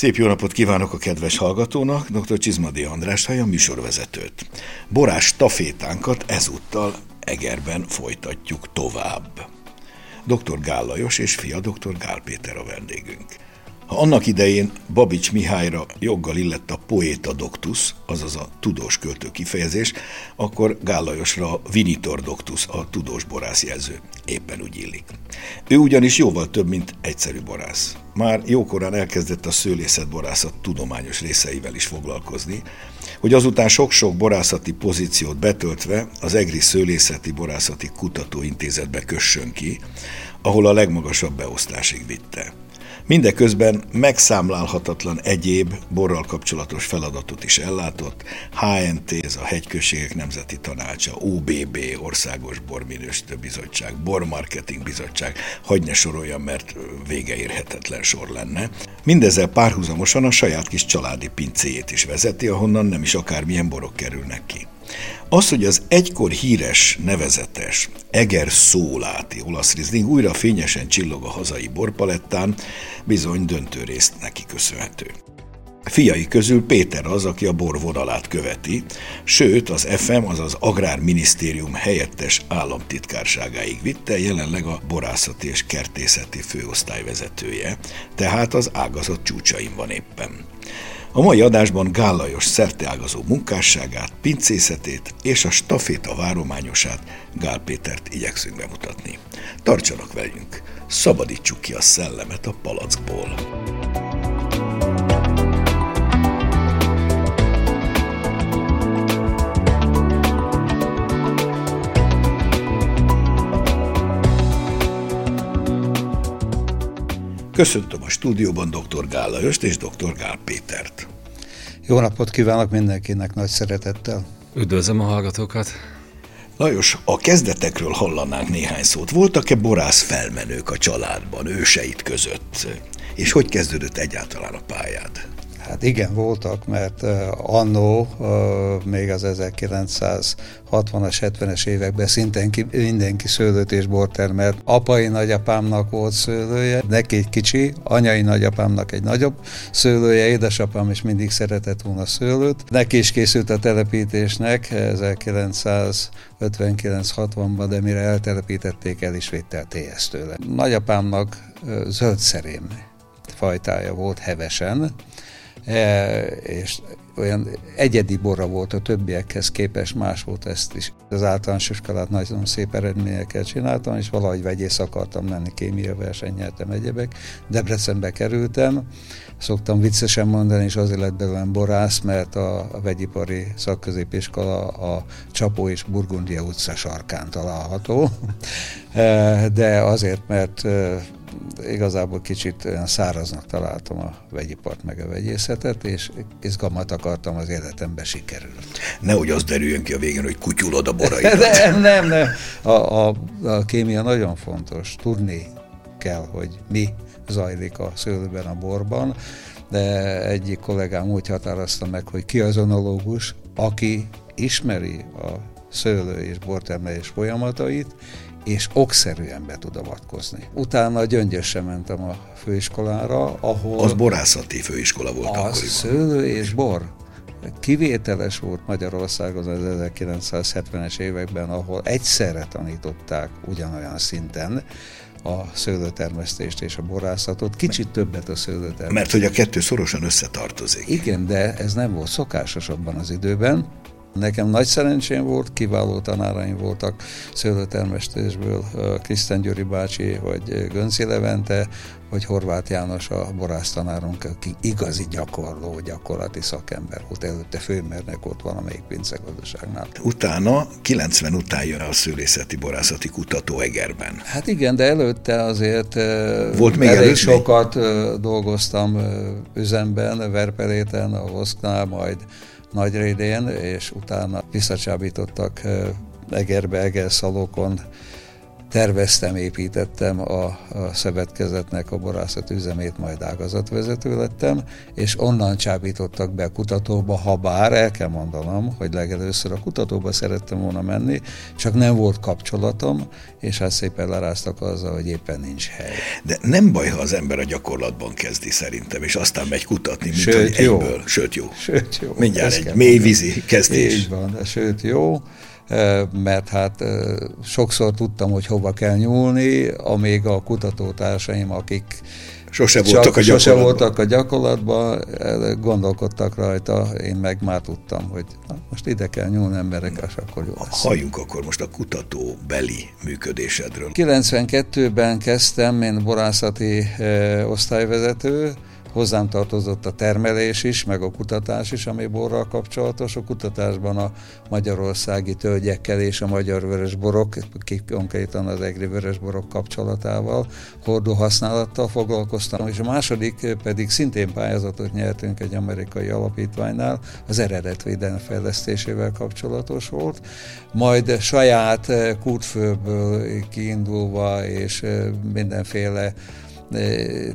Szép jó napot kívánok a kedves hallgatónak, dr. Csizmadi András, a műsorvezetőt. Borás tafétánkat ezúttal Egerben folytatjuk tovább. Dr. Gál Lajos és fia dr. Gál Péter a vendégünk. Ha annak idején Babics Mihályra joggal illett a poéta doctus, azaz a tudós költő kifejezés, akkor Gállajosra a vinitor doctus, a tudós borász jelző. Éppen úgy illik. Ő ugyanis jóval több, mint egyszerű borász. Már jókorán elkezdett a szőlészetborászat tudományos részeivel is foglalkozni, hogy azután sok-sok borászati pozíciót betöltve az EGRI Szőlészeti Borászati Kutatóintézetbe kössön ki, ahol a legmagasabb beosztásig vitte. Mindeközben megszámlálhatatlan egyéb borral kapcsolatos feladatot is ellátott, HNT, ez a Hegyközségek Nemzeti Tanácsa, OBB, Országos Borminősítő Bizottság, Bormarketing Bizottság, hagy ne soroljam, mert vége érhetetlen sor lenne. Mindezzel párhuzamosan a saját kis családi pincéjét is vezeti, ahonnan nem is akármilyen borok kerülnek ki. Az, hogy az egykor híres, nevezetes Eger Szóláti olasz rizling újra fényesen csillog a hazai borpalettán, bizony döntő részt neki köszönhető. Fiai közül Péter az, aki a bor vonalát követi, sőt az FM, azaz Agrárminisztérium helyettes államtitkárságáig vitte, jelenleg a borászati és kertészeti főosztály vezetője, tehát az ágazat csúcsain van éppen. A mai adásban Gállajos szerteágazó munkásságát, pincészetét és a staféta várományosát Gál Pétert igyekszünk bemutatni. Tartsanak velünk, szabadítsuk ki a szellemet a palackból. Köszöntöm a stúdióban dr. Gál Lajost és dr. Gál Pétert. Jó napot kívánok mindenkinek nagy szeretettel. Üdvözlöm a hallgatókat. Lajos, a kezdetekről hallanánk néhány szót. Voltak-e borász felmenők a családban, őseit között? És hogy kezdődött egyáltalán a pályád? Hát igen, voltak, mert annó, még az 1960-as, 70-es években szintén ki, mindenki szőlőt és bort termelt. Apai nagyapámnak volt szőlője, neki egy kicsi, anyai nagyapámnak egy nagyobb szőlője, édesapám is mindig szeretett volna szőlőt. Neki is készült a telepítésnek 1959-60-ban, de mire eltelepítették, el is védte a TS tőle. Nagyapámnak uh, zöld szerém fajtája volt hevesen, és olyan egyedi borra volt a többiekhez képest, más volt ezt is. Az általános iskolát nagyon szép eredményekkel csináltam, és valahogy vegyész akartam lenni, kémia verseny nyertem egyebek. Debrecenbe kerültem, szoktam viccesen mondani, és azért lett belőlem borász, mert a, vegyipari szakközépiskola a Csapó és Burgundia utca sarkán található, e, de azért, mert e, igazából kicsit olyan száraznak találtam a vegyipart meg a vegyészetet, és izgalmat akartam az életembe sikerült. Nehogy az derüljön ki a végén, hogy kutyulod a boraidat. nem, nem, nem. A, a, a kémia nagyon fontos. Tudni kell, hogy mi zajlik a szőlőben, a borban, de egyik kollégám úgy határozta meg, hogy ki az onológus, aki ismeri a szőlő és bortermelés folyamatait, és okszerűen be tud avatkozni. Utána gyöngyösen mentem a főiskolára, ahol... Az borászati főiskola volt az akkoriban. szőlő és bor. Kivételes volt Magyarországon az 1970-es években, ahol egyszerre tanították ugyanolyan szinten a szőlőtermesztést és a borászatot, kicsit többet a szőlőtermesztést. Mert hogy a kettő szorosan összetartozik. Igen, de ez nem volt szokásos abban az időben. Nekem nagy szerencsém volt, kiváló tanáraim voltak szőlőtermesztésből, Krisztán Gyuri bácsi, vagy Gönci Levente, vagy Horváth János a borásztanárunk, aki igazi gyakorló, gyakorlati szakember volt, előtte főmérnek volt valamelyik pincegazdaságnál. Utána, 90 után jön a szőlészeti borászati kutató Egerben. Hát igen, de előtte azért volt még elég előtt sokat dolgoztam üzemben, Verpeléten, a Voszknál, majd Nagyrédén, és utána visszacsábítottak Egerbe, Egerszalókon terveztem, építettem a, a szövetkezetnek a borászat üzemét, majd ágazatvezető lettem, és onnan csábítottak be a kutatóba, ha bár el kell mondanom, hogy legelőször a kutatóba szerettem volna menni, csak nem volt kapcsolatom, és hát szépen leráztak azzal, hogy éppen nincs hely. De nem baj, ha az ember a gyakorlatban kezdi szerintem, és aztán megy kutatni, mint sőt, hogy jó. egyből. Sőt, jó. Sőt, jó. Mindjárt egy mélyvízi kezdés. Így van, sőt, jó mert hát sokszor tudtam, hogy hova kell nyúlni, amíg a kutatótársaim, akik Sose voltak, a sose voltak a gyakorlatban, gondolkodtak rajta, én meg már tudtam, hogy na, most ide kell nyúlni emberek, és akkor jó lesz. Halljunk akkor most a kutató beli működésedről. 92-ben kezdtem, én borászati e, osztályvezető, Hozzám tartozott a termelés is, meg a kutatás is, ami borral kapcsolatos. A kutatásban a magyarországi tölgyekkel és a magyar vörösborok, konkrétan az egri vörösborok kapcsolatával, hordó használattal foglalkoztam, és a második pedig szintén pályázatot nyertünk egy amerikai alapítványnál, az eredetvédelem fejlesztésével kapcsolatos volt, majd saját kútfőből kiindulva és mindenféle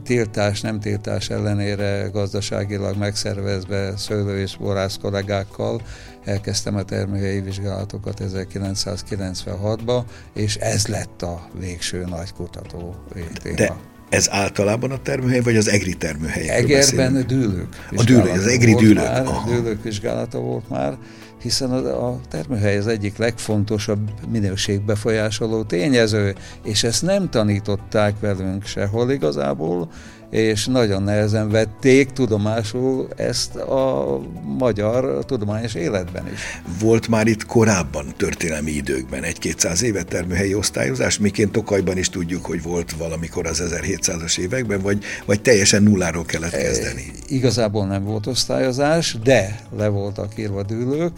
tiltás, nem tiltás ellenére gazdaságilag megszervezve szőlő és borász kollégákkal elkezdtem a termőhelyi vizsgálatokat 1996-ban, és ez lett a végső nagy kutató téma. De ez általában a termőhely, vagy az egri termőhely? Egerben dűlők. A dűlők, az egri dűlők. Már, dűlők vizsgálata volt már, hiszen a, a termőhely az egyik legfontosabb minőségbefolyásoló tényező, és ezt nem tanították velünk sehol igazából, és nagyon nehezen vették tudomásul ezt a magyar tudományos életben is. Volt már itt korábban történelmi időkben egy-kétszáz éve termőhelyi osztályozás, miként Tokajban is tudjuk, hogy volt valamikor az 1700-as években, vagy, vagy teljesen nulláról kellett kezdeni? E, igazából nem volt osztályozás, de le voltak írva dűlők,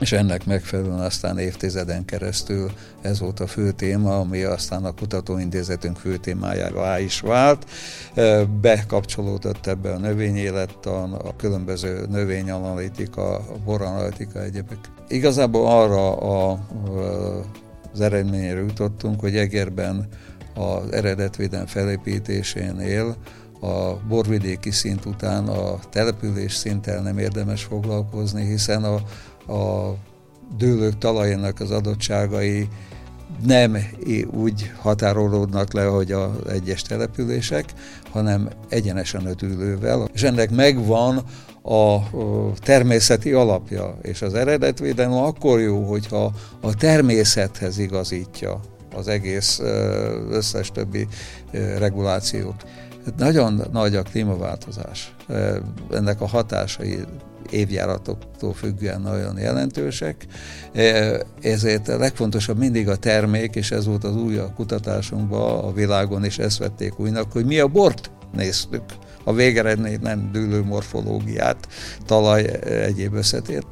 és ennek megfelelően aztán évtizeden keresztül ez volt a fő téma, ami aztán a kutatóintézetünk fő témájára is vált. Bekapcsolódott ebbe a növényélettan, a különböző növényanalitika, boranalitika egyebek. Igazából arra a, az eredményre jutottunk, hogy Egerben az eredetvédelem felépítésénél a borvidéki szint után a település szinttel nem érdemes foglalkozni, hiszen a a dőlők talajának az adottságai nem úgy határolódnak le, hogy az egyes települések, hanem egyenesen a dűlővel, és ennek megvan a természeti alapja, és az eredetvédelem akkor jó, hogyha a természethez igazítja az egész összes többi regulációt. Nagyon nagy a klímaváltozás. Ennek a hatásai évjáratoktól függően nagyon jelentősek. E, ezért a legfontosabb mindig a termék, és ez volt az új a kutatásunkban a világon, és ezt vették újnak, hogy mi a bort néztük. A végeredmény nem dűlő morfológiát, talaj, egyéb összetért,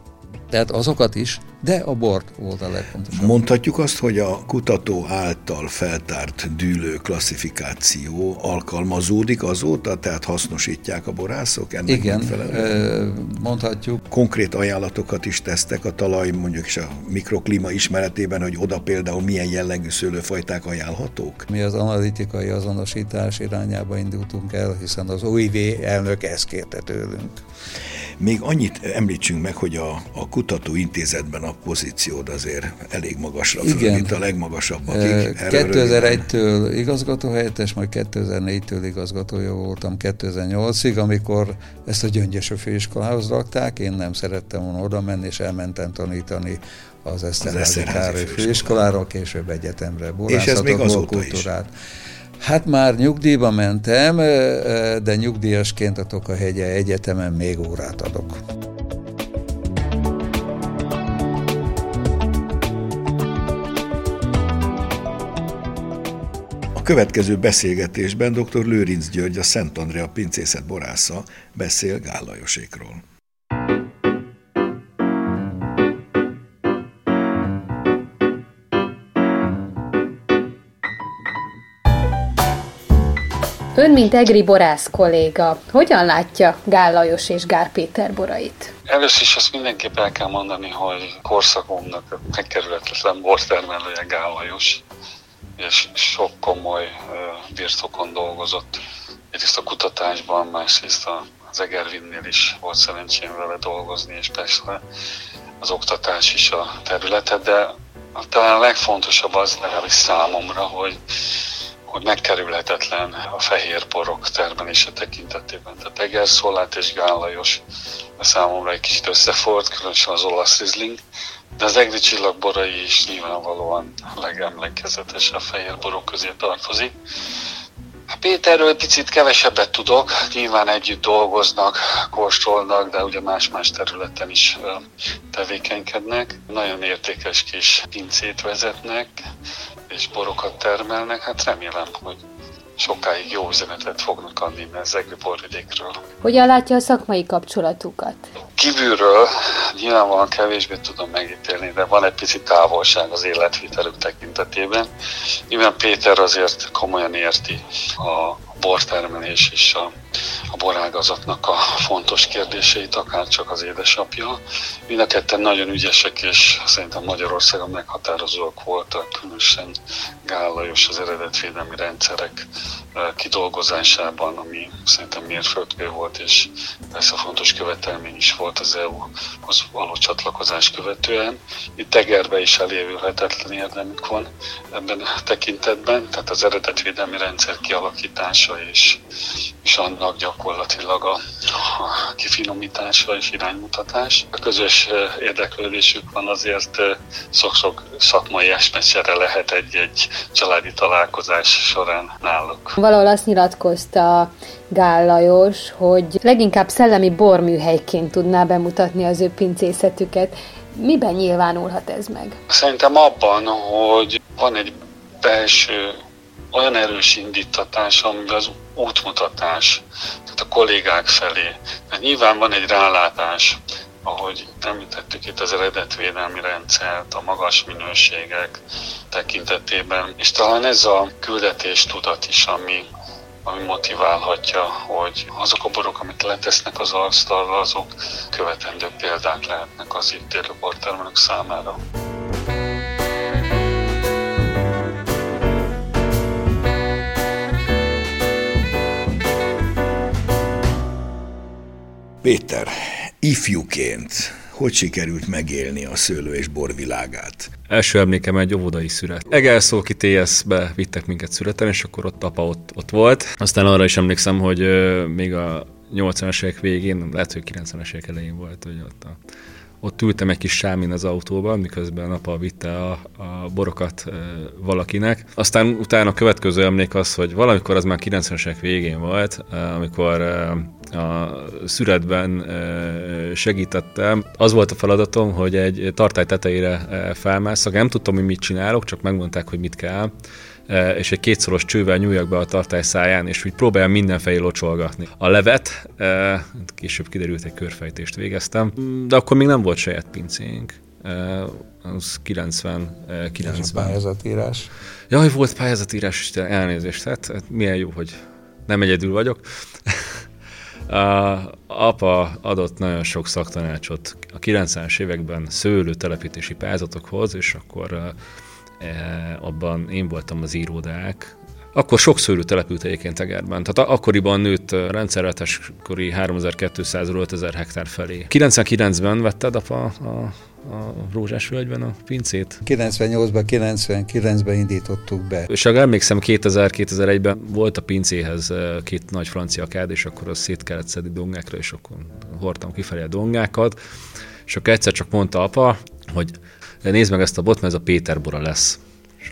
tehát azokat is, de a bort volt a legfontosabb. Mondhatjuk azt, hogy a kutató által feltárt dűlő klasszifikáció alkalmazódik azóta, tehát hasznosítják a borászok ennek Igen, megfelelően? mondhatjuk. Konkrét ajánlatokat is tesztek a talaj, mondjuk is a mikroklíma ismeretében, hogy oda például milyen jellegű szőlőfajták ajánlhatók? Mi az analitikai azonosítás irányába indultunk el, hiszen az OIV elnök ezt kérte tőlünk. Még annyit említsünk meg, hogy a, a kutatóintézetben a pozíciód azért elég magasra Igen. mint a legmagasabb, akik 2001-től igazgatóhelyettes, majd 2004-től igazgatója voltam 2008-ig, amikor ezt a gyöngyöső főiskolához rakták, én nem szerettem volna oda menni, és elmentem tanítani az Eszterházi Károly főiskolára, később egyetemre, azóta kultúrát. Is. Hát már nyugdíjba mentem, de nyugdíjasként a Tokahegye Egyetemen még órát adok. A következő beszélgetésben dr. Lőrinc György, a Szent Andrea pincészet borásza beszél Gállajosékról. Ön, mint egri borász kolléga, hogyan látja Gál Lajos és Gál Péter borait? Először is azt mindenképp el kell mondani, hogy korszakunknak megkerületlen bortermelője Gál Lajos. és sok komoly birtokon dolgozott. Egyrészt a kutatásban, másrészt az Egervinnél is volt szerencsém vele dolgozni, és persze az oktatás is a területe, de talán a legfontosabb az legalábbis számomra, hogy hogy megkerülhetetlen a fehér borok termelése tekintetében. Tehát Eger, Szolát és Gállajos a számomra egy kicsit összefort, különösen az olasz rizling, de az egri csillagborai is nyilvánvalóan a legemlékezetesebb fehér borok közé tartozik. Péterről picit kevesebbet tudok, nyilván együtt dolgoznak, kóstolnak, de ugye más-más területen is tevékenykednek. Nagyon értékes kis pincét vezetnek, és borokat termelnek, hát remélem, hogy sokáig jó üzenetet fognak adni az egri borvidékről. Hogyan látja a szakmai kapcsolatukat? Kívülről nyilvánvalóan kevésbé tudom megítélni, de van egy pici távolság az életvitelük tekintetében. Nyilván Péter azért komolyan érti a bortermelés és a a borágazatnak a fontos kérdéseit, akár csak az édesapja. Mind a ketten nagyon ügyesek, és szerintem Magyarországon meghatározóak voltak, különösen Gállajos az eredetvédelmi rendszerek kidolgozásában, ami szerintem mérföldkő volt, és persze fontos követelmény is volt az EU-hoz való csatlakozás követően. Itt Tegerbe is elévülhetetlen érdemük van ebben a tekintetben, tehát az eredetvédelmi rendszer kialakítása és, és annak gyakorlatilag a, a kifinomítása és iránymutatás. A közös érdeklődésük van azért sok-sok szakmai esmecsere lehet egy-egy családi találkozás során náluk. Valahol azt nyilatkozta Gál Lajos, hogy leginkább szellemi borműhelyként tudná bemutatni az ő pincészetüket. Miben nyilvánulhat ez meg? Szerintem abban, hogy van egy belső olyan erős indítatás, ami az útmutatás, tehát a kollégák felé. Mert nyilván van egy rálátás, ahogy említettük itt az eredetvédelmi rendszert, a magas minőségek tekintetében, és talán ez a küldetés tudat is, ami, ami motiválhatja, hogy azok a borok, amit letesznek az asztalra, azok követendő példák lehetnek az itt élő bortermelők számára. Péter, ifjúként hogy sikerült megélni a szőlő és borvilágát? Első emlékem egy óvodai szület. Egelszóki TS-be vittek minket születen, és akkor ott apa ott, ott volt. Aztán arra is emlékszem, hogy még a 80-as évek végén, lehet, hogy 90-es évek elején volt, hogy ott a ott ültem egy kis sámin az autóban, miközben apa vitte a, a borokat e, valakinek. Aztán utána a következő emlék az, hogy valamikor az már 90-es végén volt, e, amikor e, a szüretben e, segítettem. Az volt a feladatom, hogy egy tartály tetejére e, felmászok. Nem tudtam, hogy mit csinálok, csak megmondták, hogy mit kell E, és egy kétszoros csővel nyúljak be a tartály száján, és úgy próbáljam mindenfelé locsolgatni. A levet, később kiderült, egy körfejtést végeztem, de akkor még nem volt saját pincénk. Az 90, 90. pályázatírás. Jaj, volt pályázatírás, elnézést, hát, hát milyen jó, hogy nem egyedül vagyok. A apa adott nagyon sok szaktanácsot a 90-es években szőlő telepítési pályázatokhoz, és akkor E, abban én voltam az íródák, akkor sok szőlő települt egyébként Egerben. Tehát akkoriban nőtt rendszerletes kori 3200-ról 5000 hektár felé. 99-ben vetted apa a, a Rózsásvölgyben a pincét? 98-ban, 99-ben indítottuk be. És emlékszem, 2000-2001-ben volt a pincéhez két nagy francia kád, és akkor azt szét kellett szedni dongákra, és akkor hordtam kifelé a dongákat, és akkor egyszer csak mondta apa, hogy nézd meg ezt a bot, mert ez a Péter Bora lesz.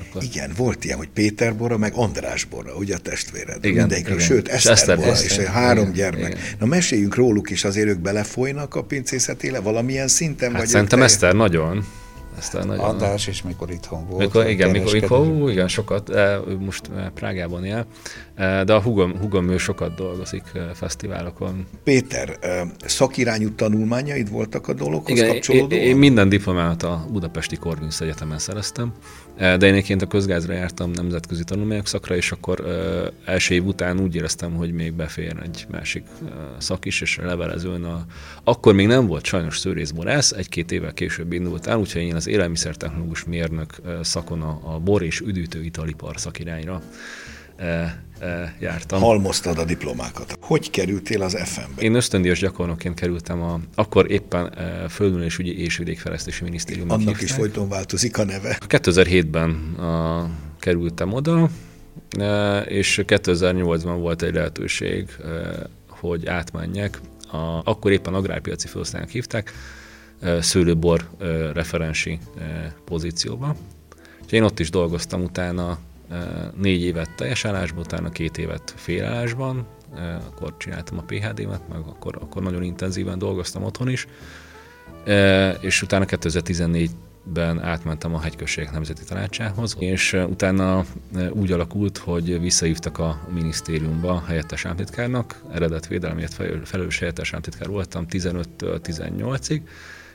Akkor... Igen, volt ilyen, hogy Péter Bora, meg András Bora, ugye a testvéred. Igen, Mindenikről, igen. sőt, Eszter, Eszter Bora, Eszter, és a három igen, gyermek. Igen. Na meséljünk róluk is, azért ők belefolynak a pincészetéle valamilyen szinten? Hát vagy szerintem te... Eszter nagyon. Eszter nagyon. András is mikor itthon volt. Mikor, igen, mikor, mikor, ú, igen, sokat, most Prágában él. De a hugom, hugom ő sokat dolgozik fesztiválokon. Péter, szakirányú tanulmányaid voltak a dologhoz Igen, kapcsolódóan? Én, én minden diplomát a Budapesti Corvinus Egyetemen szereztem, de én egyébként a közgázra jártam nemzetközi tanulmányok szakra, és akkor első év után úgy éreztem, hogy még befér egy másik szak is, és levelezőn a... Akkor még nem volt sajnos szőrészborász, egy-két évvel később indult el, úgyhogy én az élelmiszertechnológus mérnök szakon a, a bor és üdítő italipar szakirányra jártam. Halmoztad a diplomákat. Hogy kerültél az FM-be? Én ösztöndíjas gyakornokként kerültem a, akkor éppen Földművelésügyi és Vidékfejlesztési Minisztérium. Annak hívták. is folyton változik a neve. 2007-ben a, kerültem oda, és 2008-ban volt egy lehetőség, hogy átmenjek. A, akkor éppen agrárpiaci felhasználók hívták, szőlőbor referensi pozícióba. Én ott is dolgoztam utána négy évet teljes állásban, utána két évet félállásban, akkor csináltam a PHD-met, meg akkor, akkor nagyon intenzíven dolgoztam otthon is, és utána 2014-ben átmentem a hegyközségek nemzeti tanácsához, és utána úgy alakult, hogy visszahívtak a minisztériumba helyettes államtitkárnak, eredet védelemért felelős helyettes államtitkár voltam 15-től 18-ig,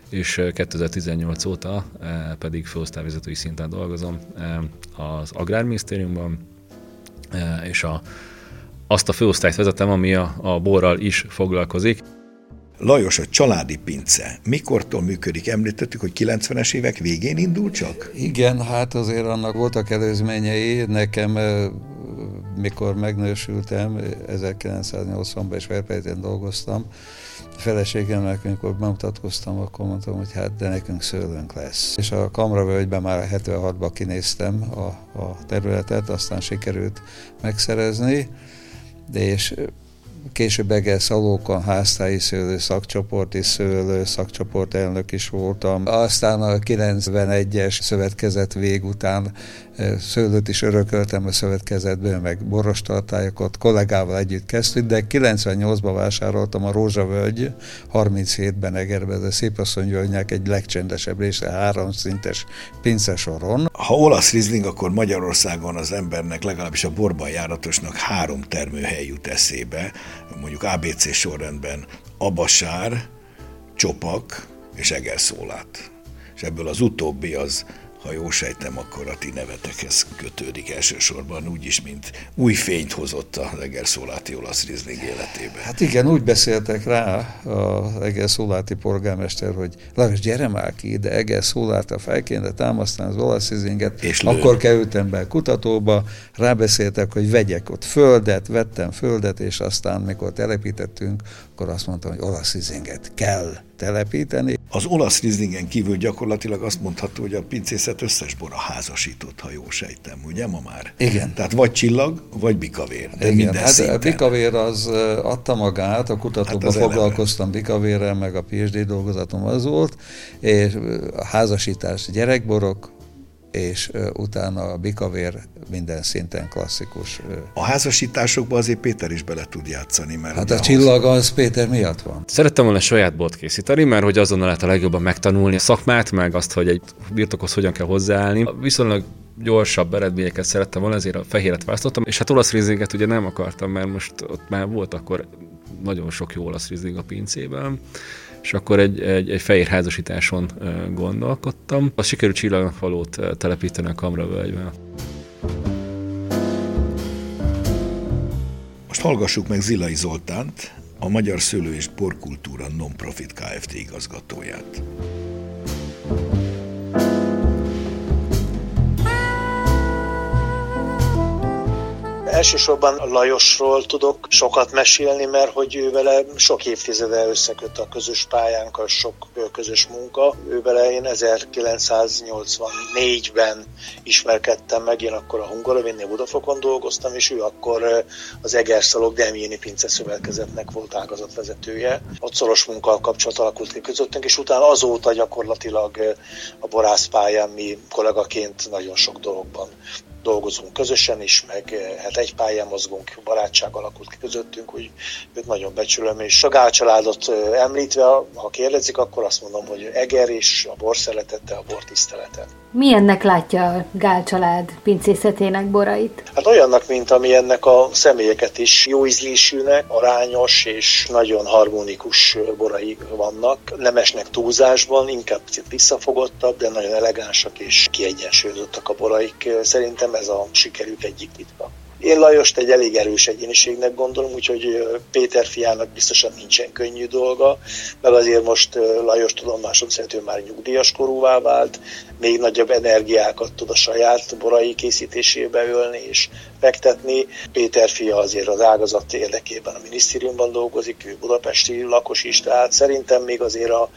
és 2018 óta pedig főosztályvezetői szinten dolgozom az Agrárminisztériumban, és a, azt a főosztályt vezetem, ami a, a borral is foglalkozik. Lajos, a családi pince mikortól működik? Említettük, hogy 90-es évek végén indult csak? Igen, hát azért annak voltak előzményei. Nekem, mikor megnősültem, 1980-ban és Verpejtén dolgoztam, feleségemmel, amikor bemutatkoztam, akkor mondtam, hogy hát de nekünk szőlőnk lesz. És a Kamravölgyben már 76-ban kinéztem a, a területet, aztán sikerült megszerezni, de és később Egel Szalókon háztáji szőlő szakcsoporti szőlő szakcsoport elnök is voltam. Aztán a 91-es szövetkezet vég után szőlőt is örököltem a szövetkezetből, meg borostartályokat kollégával együtt kezdtük, de 98-ban vásároltam a Rózsavölgy, 37-ben Egerbe, a Szépasszonyvölgynek egy legcsendesebb része, három szintes pincesoron. Ha olasz rizling, akkor Magyarországon az embernek, legalábbis a borban járatosnak három termőhely jut eszébe, mondjuk ABC sorrendben Abasár, Csopak és Egerszólát. És ebből az utóbbi az ha jól sejtem, akkor a ti nevetekhez kötődik elsősorban, úgyis, mint új fényt hozott a Egerszóláti olasz Riesling életébe. Hát igen, úgy beszéltek rá a Egerszóláti polgármester, hogy Lajos, gyere már ki ide, Egerszólát a felkéne támasztani az olasz Rieslinget. És akkor kerültem be kutatóba, rábeszéltek, hogy vegyek ott földet, vettem földet, és aztán, mikor telepítettünk, akkor azt mondtam, hogy olasz Rieslinget kell telepíteni. Az olasz rizlingen kívül gyakorlatilag azt mondható, hogy a pincészet összes bora házasított, ha jól sejtem, ugye ma már? Igen. Tehát vagy csillag, vagy bikavér. De Igen, hát szinten. a bikavér az adta magát, a kutatóban hát foglalkoztam bikavérrel, meg a PhD dolgozatom az volt, és a házasítás gyerekborok, és utána a bikavér minden szinten klasszikus. A házasításokba azért Péter is bele tud játszani. Mert hát a csillag az Péter miatt van. Szerettem volna saját bort készíteni, mert hogy azonnal lehet a legjobban megtanulni a szakmát, meg azt, hogy egy birtokhoz hogyan kell hozzáállni. Viszonylag gyorsabb eredményeket szerettem volna, ezért a fehéret választottam, és hát olasz rizlinget ugye nem akartam, mert most ott már volt akkor nagyon sok jó olasz rizling a pincében, és akkor egy, egy, egy fehér házasításon gondolkodtam. A sikerült csillagnak valót telepíteni a Kamravölgyben. Most hallgassuk meg Zilai Zoltánt, a Magyar Szőlő és Borkultúra Non-Profit Kft. igazgatóját. Elsősorban Lajosról tudok sokat mesélni, mert hogy ő vele sok évtizede összeköt a közös pályánk, a sok közös munka. Ő vele én 1984-ben ismerkedtem meg, én akkor a Hungarovinnél Budafokon dolgoztam, és ő akkor az Egerszalok Demjéni Pince Szövetkezetnek volt ágazatvezetője. Ott szoros munka kapcsolat alakult ki közöttünk, és utána azóta gyakorlatilag a borászpályán mi kollégaként nagyon sok dologban dolgozunk közösen is, meg hát egy pályán mozgunk, barátság alakult ki közöttünk, úgy őt nagyon becsülöm, és a Gál családot említve, ha kérdezik, akkor azt mondom, hogy Eger és a bor szeretete, a bor tisztelete. Milyennek látja a Gál család pincészetének borait? Hát olyannak, mint ami ennek a személyeket is jó ízlésűnek, arányos és nagyon harmonikus borai vannak. Nem esnek túlzásban, inkább picit visszafogottabb, de nagyon elegánsak és kiegyensúlyozottak a boraik. Szerintem ez a sikerük egyik titka. Én Lajost egy elég erős egyéniségnek gondolom, úgyhogy Péter fiának biztosan nincsen könnyű dolga, meg azért most Lajos tudomásom szerint ő már nyugdíjas korúvá vált, még nagyobb energiákat tud a saját borai készítésébe ölni és fektetni. Péter fia azért az ágazat érdekében a minisztériumban dolgozik, ő budapesti lakos is, tehát szerintem még azért a,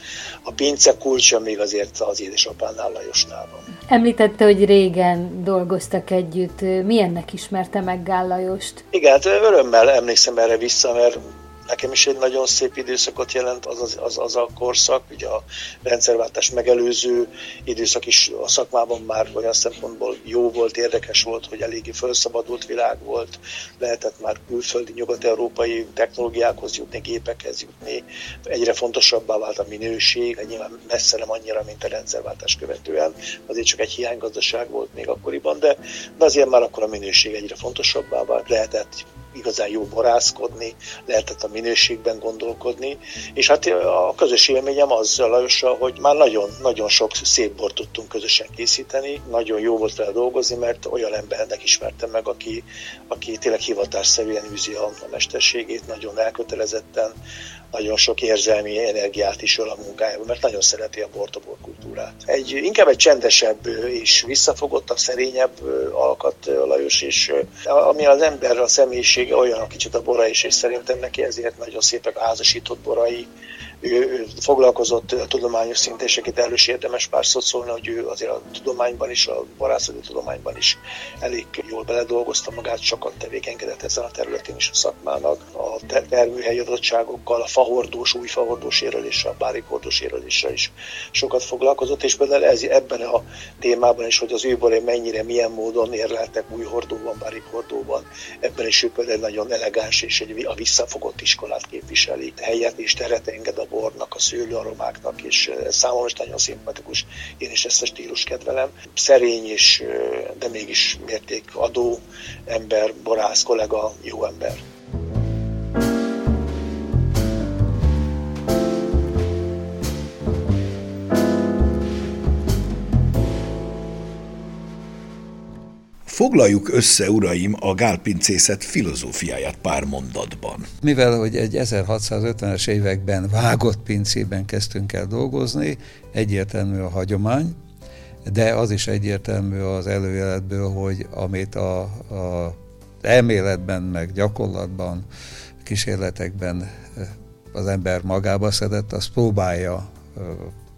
a pince kulcsa még azért az édesapánál Lajosnál van. Említette, hogy régen dolgoztak együtt. Milyennek ismerte meg Gállajost? Igen, hát örömmel emlékszem erre vissza, mert nekem is egy nagyon szép időszakot jelent az, az, az, az a korszak, ugye a rendszerváltás megelőző időszak is a szakmában már olyan szempontból jó volt, érdekes volt, hogy eléggé felszabadult világ volt, lehetett már külföldi, nyugat-európai technológiákhoz jutni, gépekhez jutni, egyre fontosabbá vált a minőség, nyilván messze nem annyira, mint a rendszerváltás követően, azért csak egy hiánygazdaság volt még akkoriban, de, de azért már akkor a minőség egyre fontosabbá vált, lehetett igazán jó borászkodni, lehetett a minőségben gondolkodni, és hát a közös élményem az Lajossal, hogy már nagyon, nagyon sok szép bort tudtunk közösen készíteni, nagyon jó volt vele dolgozni, mert olyan embernek ismertem meg, aki, aki tényleg hivatásszerűen űzi a, a mesterségét, nagyon elkötelezetten, nagyon sok érzelmi energiát is öl a munkájában, mert nagyon szereti a bort, a borkultúrát. Egy, inkább egy csendesebb és visszafogottabb, szerényebb alkat Lajos, és ami az ember a személyisége olyan a kicsit a bora is, és szerintem neki ezért nagyon szépek házasított borai, ő foglalkozott tudományos szinten, és akit erről is érdemes pár szót szólni, hogy ő azért a tudományban is, a barászati tudományban is elég jól beledolgozta magát, sokat tevékenykedett ezen a területén is a szakmának, a termőhelyi adottságokkal, a fahordós, új fahordós érleléssel, a bárikhordós érleléssel is sokat foglalkozott, és például ez, ebben a témában is, hogy az őborai mennyire, milyen módon érleltek új hordóban, bárikhordóban, ebben is ő például nagyon elegáns és egy a visszafogott iskolát képviseli, helyet és teret enged a bornak, a szőlőaromáknak, és számomra is nagyon szimpatikus. Én is ezt a stílus kedvelem. Szerény és, de mégis mértékadó ember, borász, kollega, jó ember. Foglaljuk össze, uraim, a gálpincészet filozófiáját pár mondatban. Mivel, hogy egy 1650-es években vágott pincében kezdtünk el dolgozni, egyértelmű a hagyomány, de az is egyértelmű az előjeletből, hogy amit a, a elméletben, meg gyakorlatban, kísérletekben az ember magába szedett, azt próbálja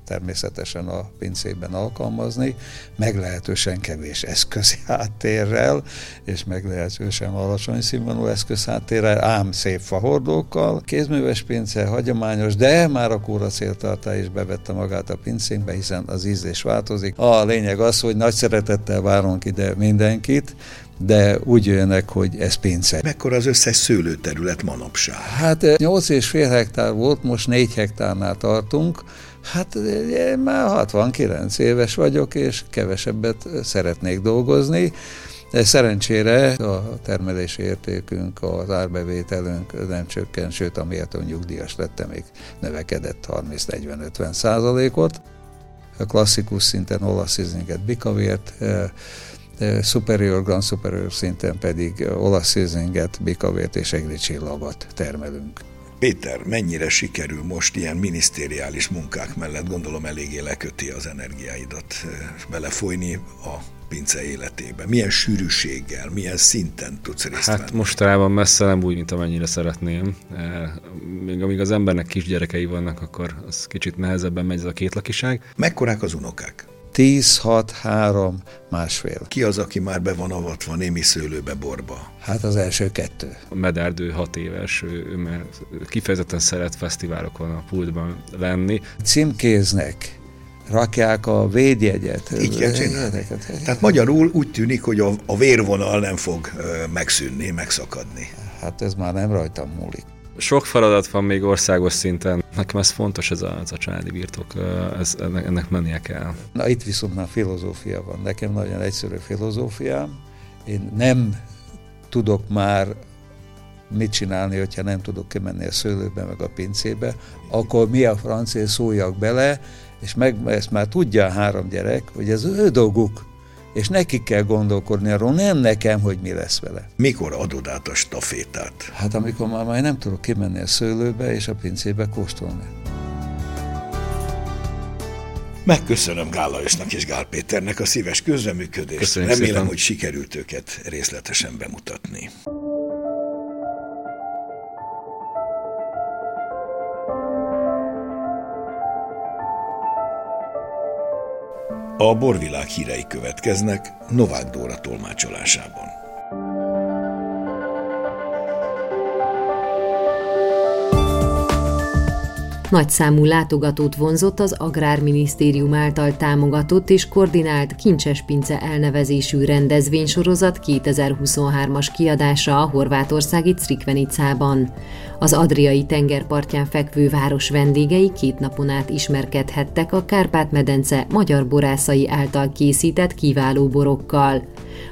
természetesen a pincében alkalmazni, meglehetősen kevés eszközi háttérrel, és meglehetősen alacsony színvonalú eszközháttérrel, ám szép fahordókkal. Kézműves pince, hagyományos, de már a kóra céltartá is bevette magát a pincénkbe, hiszen az ízlés változik. A lényeg az, hogy nagy szeretettel várunk ide mindenkit, de úgy jönnek, hogy ez pince. Mekkora az összes szőlőterület manapság? Hát 8,5 hektár volt, most 4 hektárnál tartunk, Hát én már 69 éves vagyok, és kevesebbet szeretnék dolgozni. De szerencsére a termelési értékünk, az árbevételünk nem csökken, sőt, amiért a nyugdíjas lettem, még növekedett 30-40-50 százalékot. A klasszikus szinten olasz ízlinget, bikavért, superior, grand superior szinten pedig olasz ízlinget, bikavért és egri csillagot termelünk. Péter, mennyire sikerül most ilyen minisztériális munkák mellett, gondolom eléggé leköti az energiáidat belefolyni a pince életébe? Milyen sűrűséggel, milyen szinten tudsz részt Hát venni? mostanában messze nem úgy, mint amennyire szeretném. Még amíg az embernek kisgyerekei vannak, akkor az kicsit nehezebben megy ez a kétlakiság. Mekkorák az unokák? 10, 6, 3, másfél. Ki az, aki már be van avatva némi szőlőbe borba? Hát az első kettő. A Medárdő hat éves, ő, ő mert kifejezetten szeret fesztiválokon a pultban lenni. Címkéznek rakják a védjegyet. Így kell csinálni. Tehát magyarul úgy tűnik, hogy a, a vérvonal nem fog megszűnni, megszakadni. Hát ez már nem rajtam múlik. Sok feladat van még országos szinten. Nekem ez fontos, ez a, ez a családi birtok, ez, ennek, mennie kell. Na itt viszont már filozófia van. Nekem nagyon egyszerű filozófiám. Én nem tudok már mit csinálni, hogyha nem tudok kimenni a szőlőbe, meg a pincébe, akkor mi a francia szóljak bele, és meg, ezt már tudja a három gyerek, hogy ez ő dolguk, és nekik kell gondolkodni arról, nem nekem, hogy mi lesz vele. Mikor adod át a stafétát? Hát amikor már, már nem tudok kimenni a szőlőbe és a pincébe kóstolni. Megköszönöm Gál Lajosnak és Gál Péternek a szíves közreműködést. Köszönjük Remélem, szépen. hogy sikerült őket részletesen bemutatni. A borvilág hírei következnek Novák Dóra tolmácsolásában. Nagyszámú látogatót vonzott az Agrárminisztérium által támogatott és koordinált Pince elnevezésű rendezvénysorozat 2023-as kiadása a horvátországi Crikvenicában. Az Adriai tengerpartján fekvő város vendégei két napon át ismerkedhettek a Kárpát-medence magyar borászai által készített kiváló borokkal.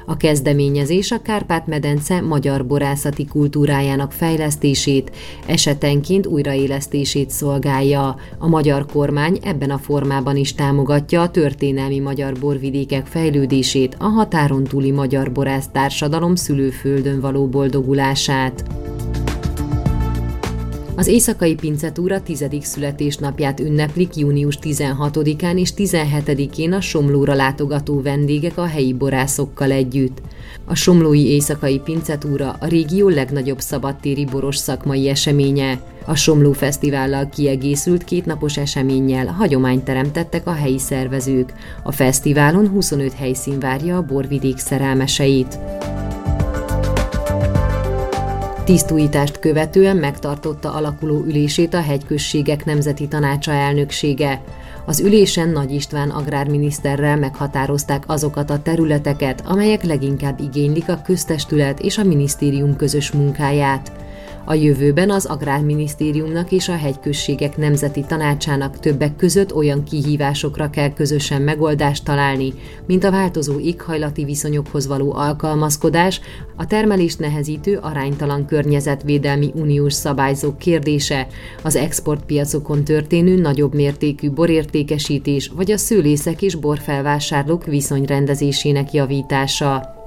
A kezdeményezés a Kárpát-medence magyar borászati kultúrájának fejlesztését, esetenként újraélesztését szolgálja. A magyar kormány ebben a formában is támogatja a történelmi magyar borvidékek fejlődését, a határon túli magyar borász társadalom szülőföldön való boldogulását. Az éjszakai pincetúra tizedik születésnapját ünneplik június 16-án és 17-én a Somlóra látogató vendégek a helyi borászokkal együtt. A Somlói éjszakai pincetúra a régió legnagyobb szabadtéri boros szakmai eseménye. A Somló Fesztivállal kiegészült kétnapos eseménnyel hagyományt teremtettek a helyi szervezők. A fesztiválon 25 helyszín várja a borvidék szerelmeseit. Tisztújítást követően megtartotta alakuló ülését a Hegyközségek Nemzeti Tanácsa elnöksége. Az ülésen Nagy István agrárminiszterrel meghatározták azokat a területeket, amelyek leginkább igénylik a köztestület és a minisztérium közös munkáját. A jövőben az Agrárminisztériumnak és a Hegyközségek Nemzeti Tanácsának többek között olyan kihívásokra kell közösen megoldást találni, mint a változó éghajlati viszonyokhoz való alkalmazkodás, a termelést nehezítő aránytalan környezetvédelmi uniós szabályzók kérdése, az exportpiacokon történő nagyobb mértékű borértékesítés vagy a szőlészek és borfelvásárlók viszonyrendezésének javítása.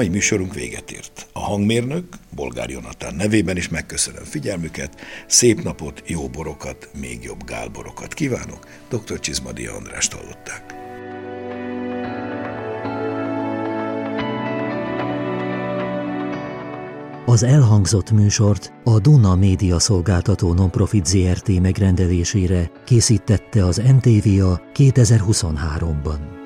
Mai műsorunk véget ért. A hangmérnök, Bolgár Jonatán nevében is megköszönöm figyelmüket, szép napot, jó borokat, még jobb gálborokat kívánok. Dr. Csizmadi Andrást hallották. Az elhangzott műsort a Duna Média Szolgáltató Nonprofit ZRT megrendelésére készítette az NTVA 2023-ban.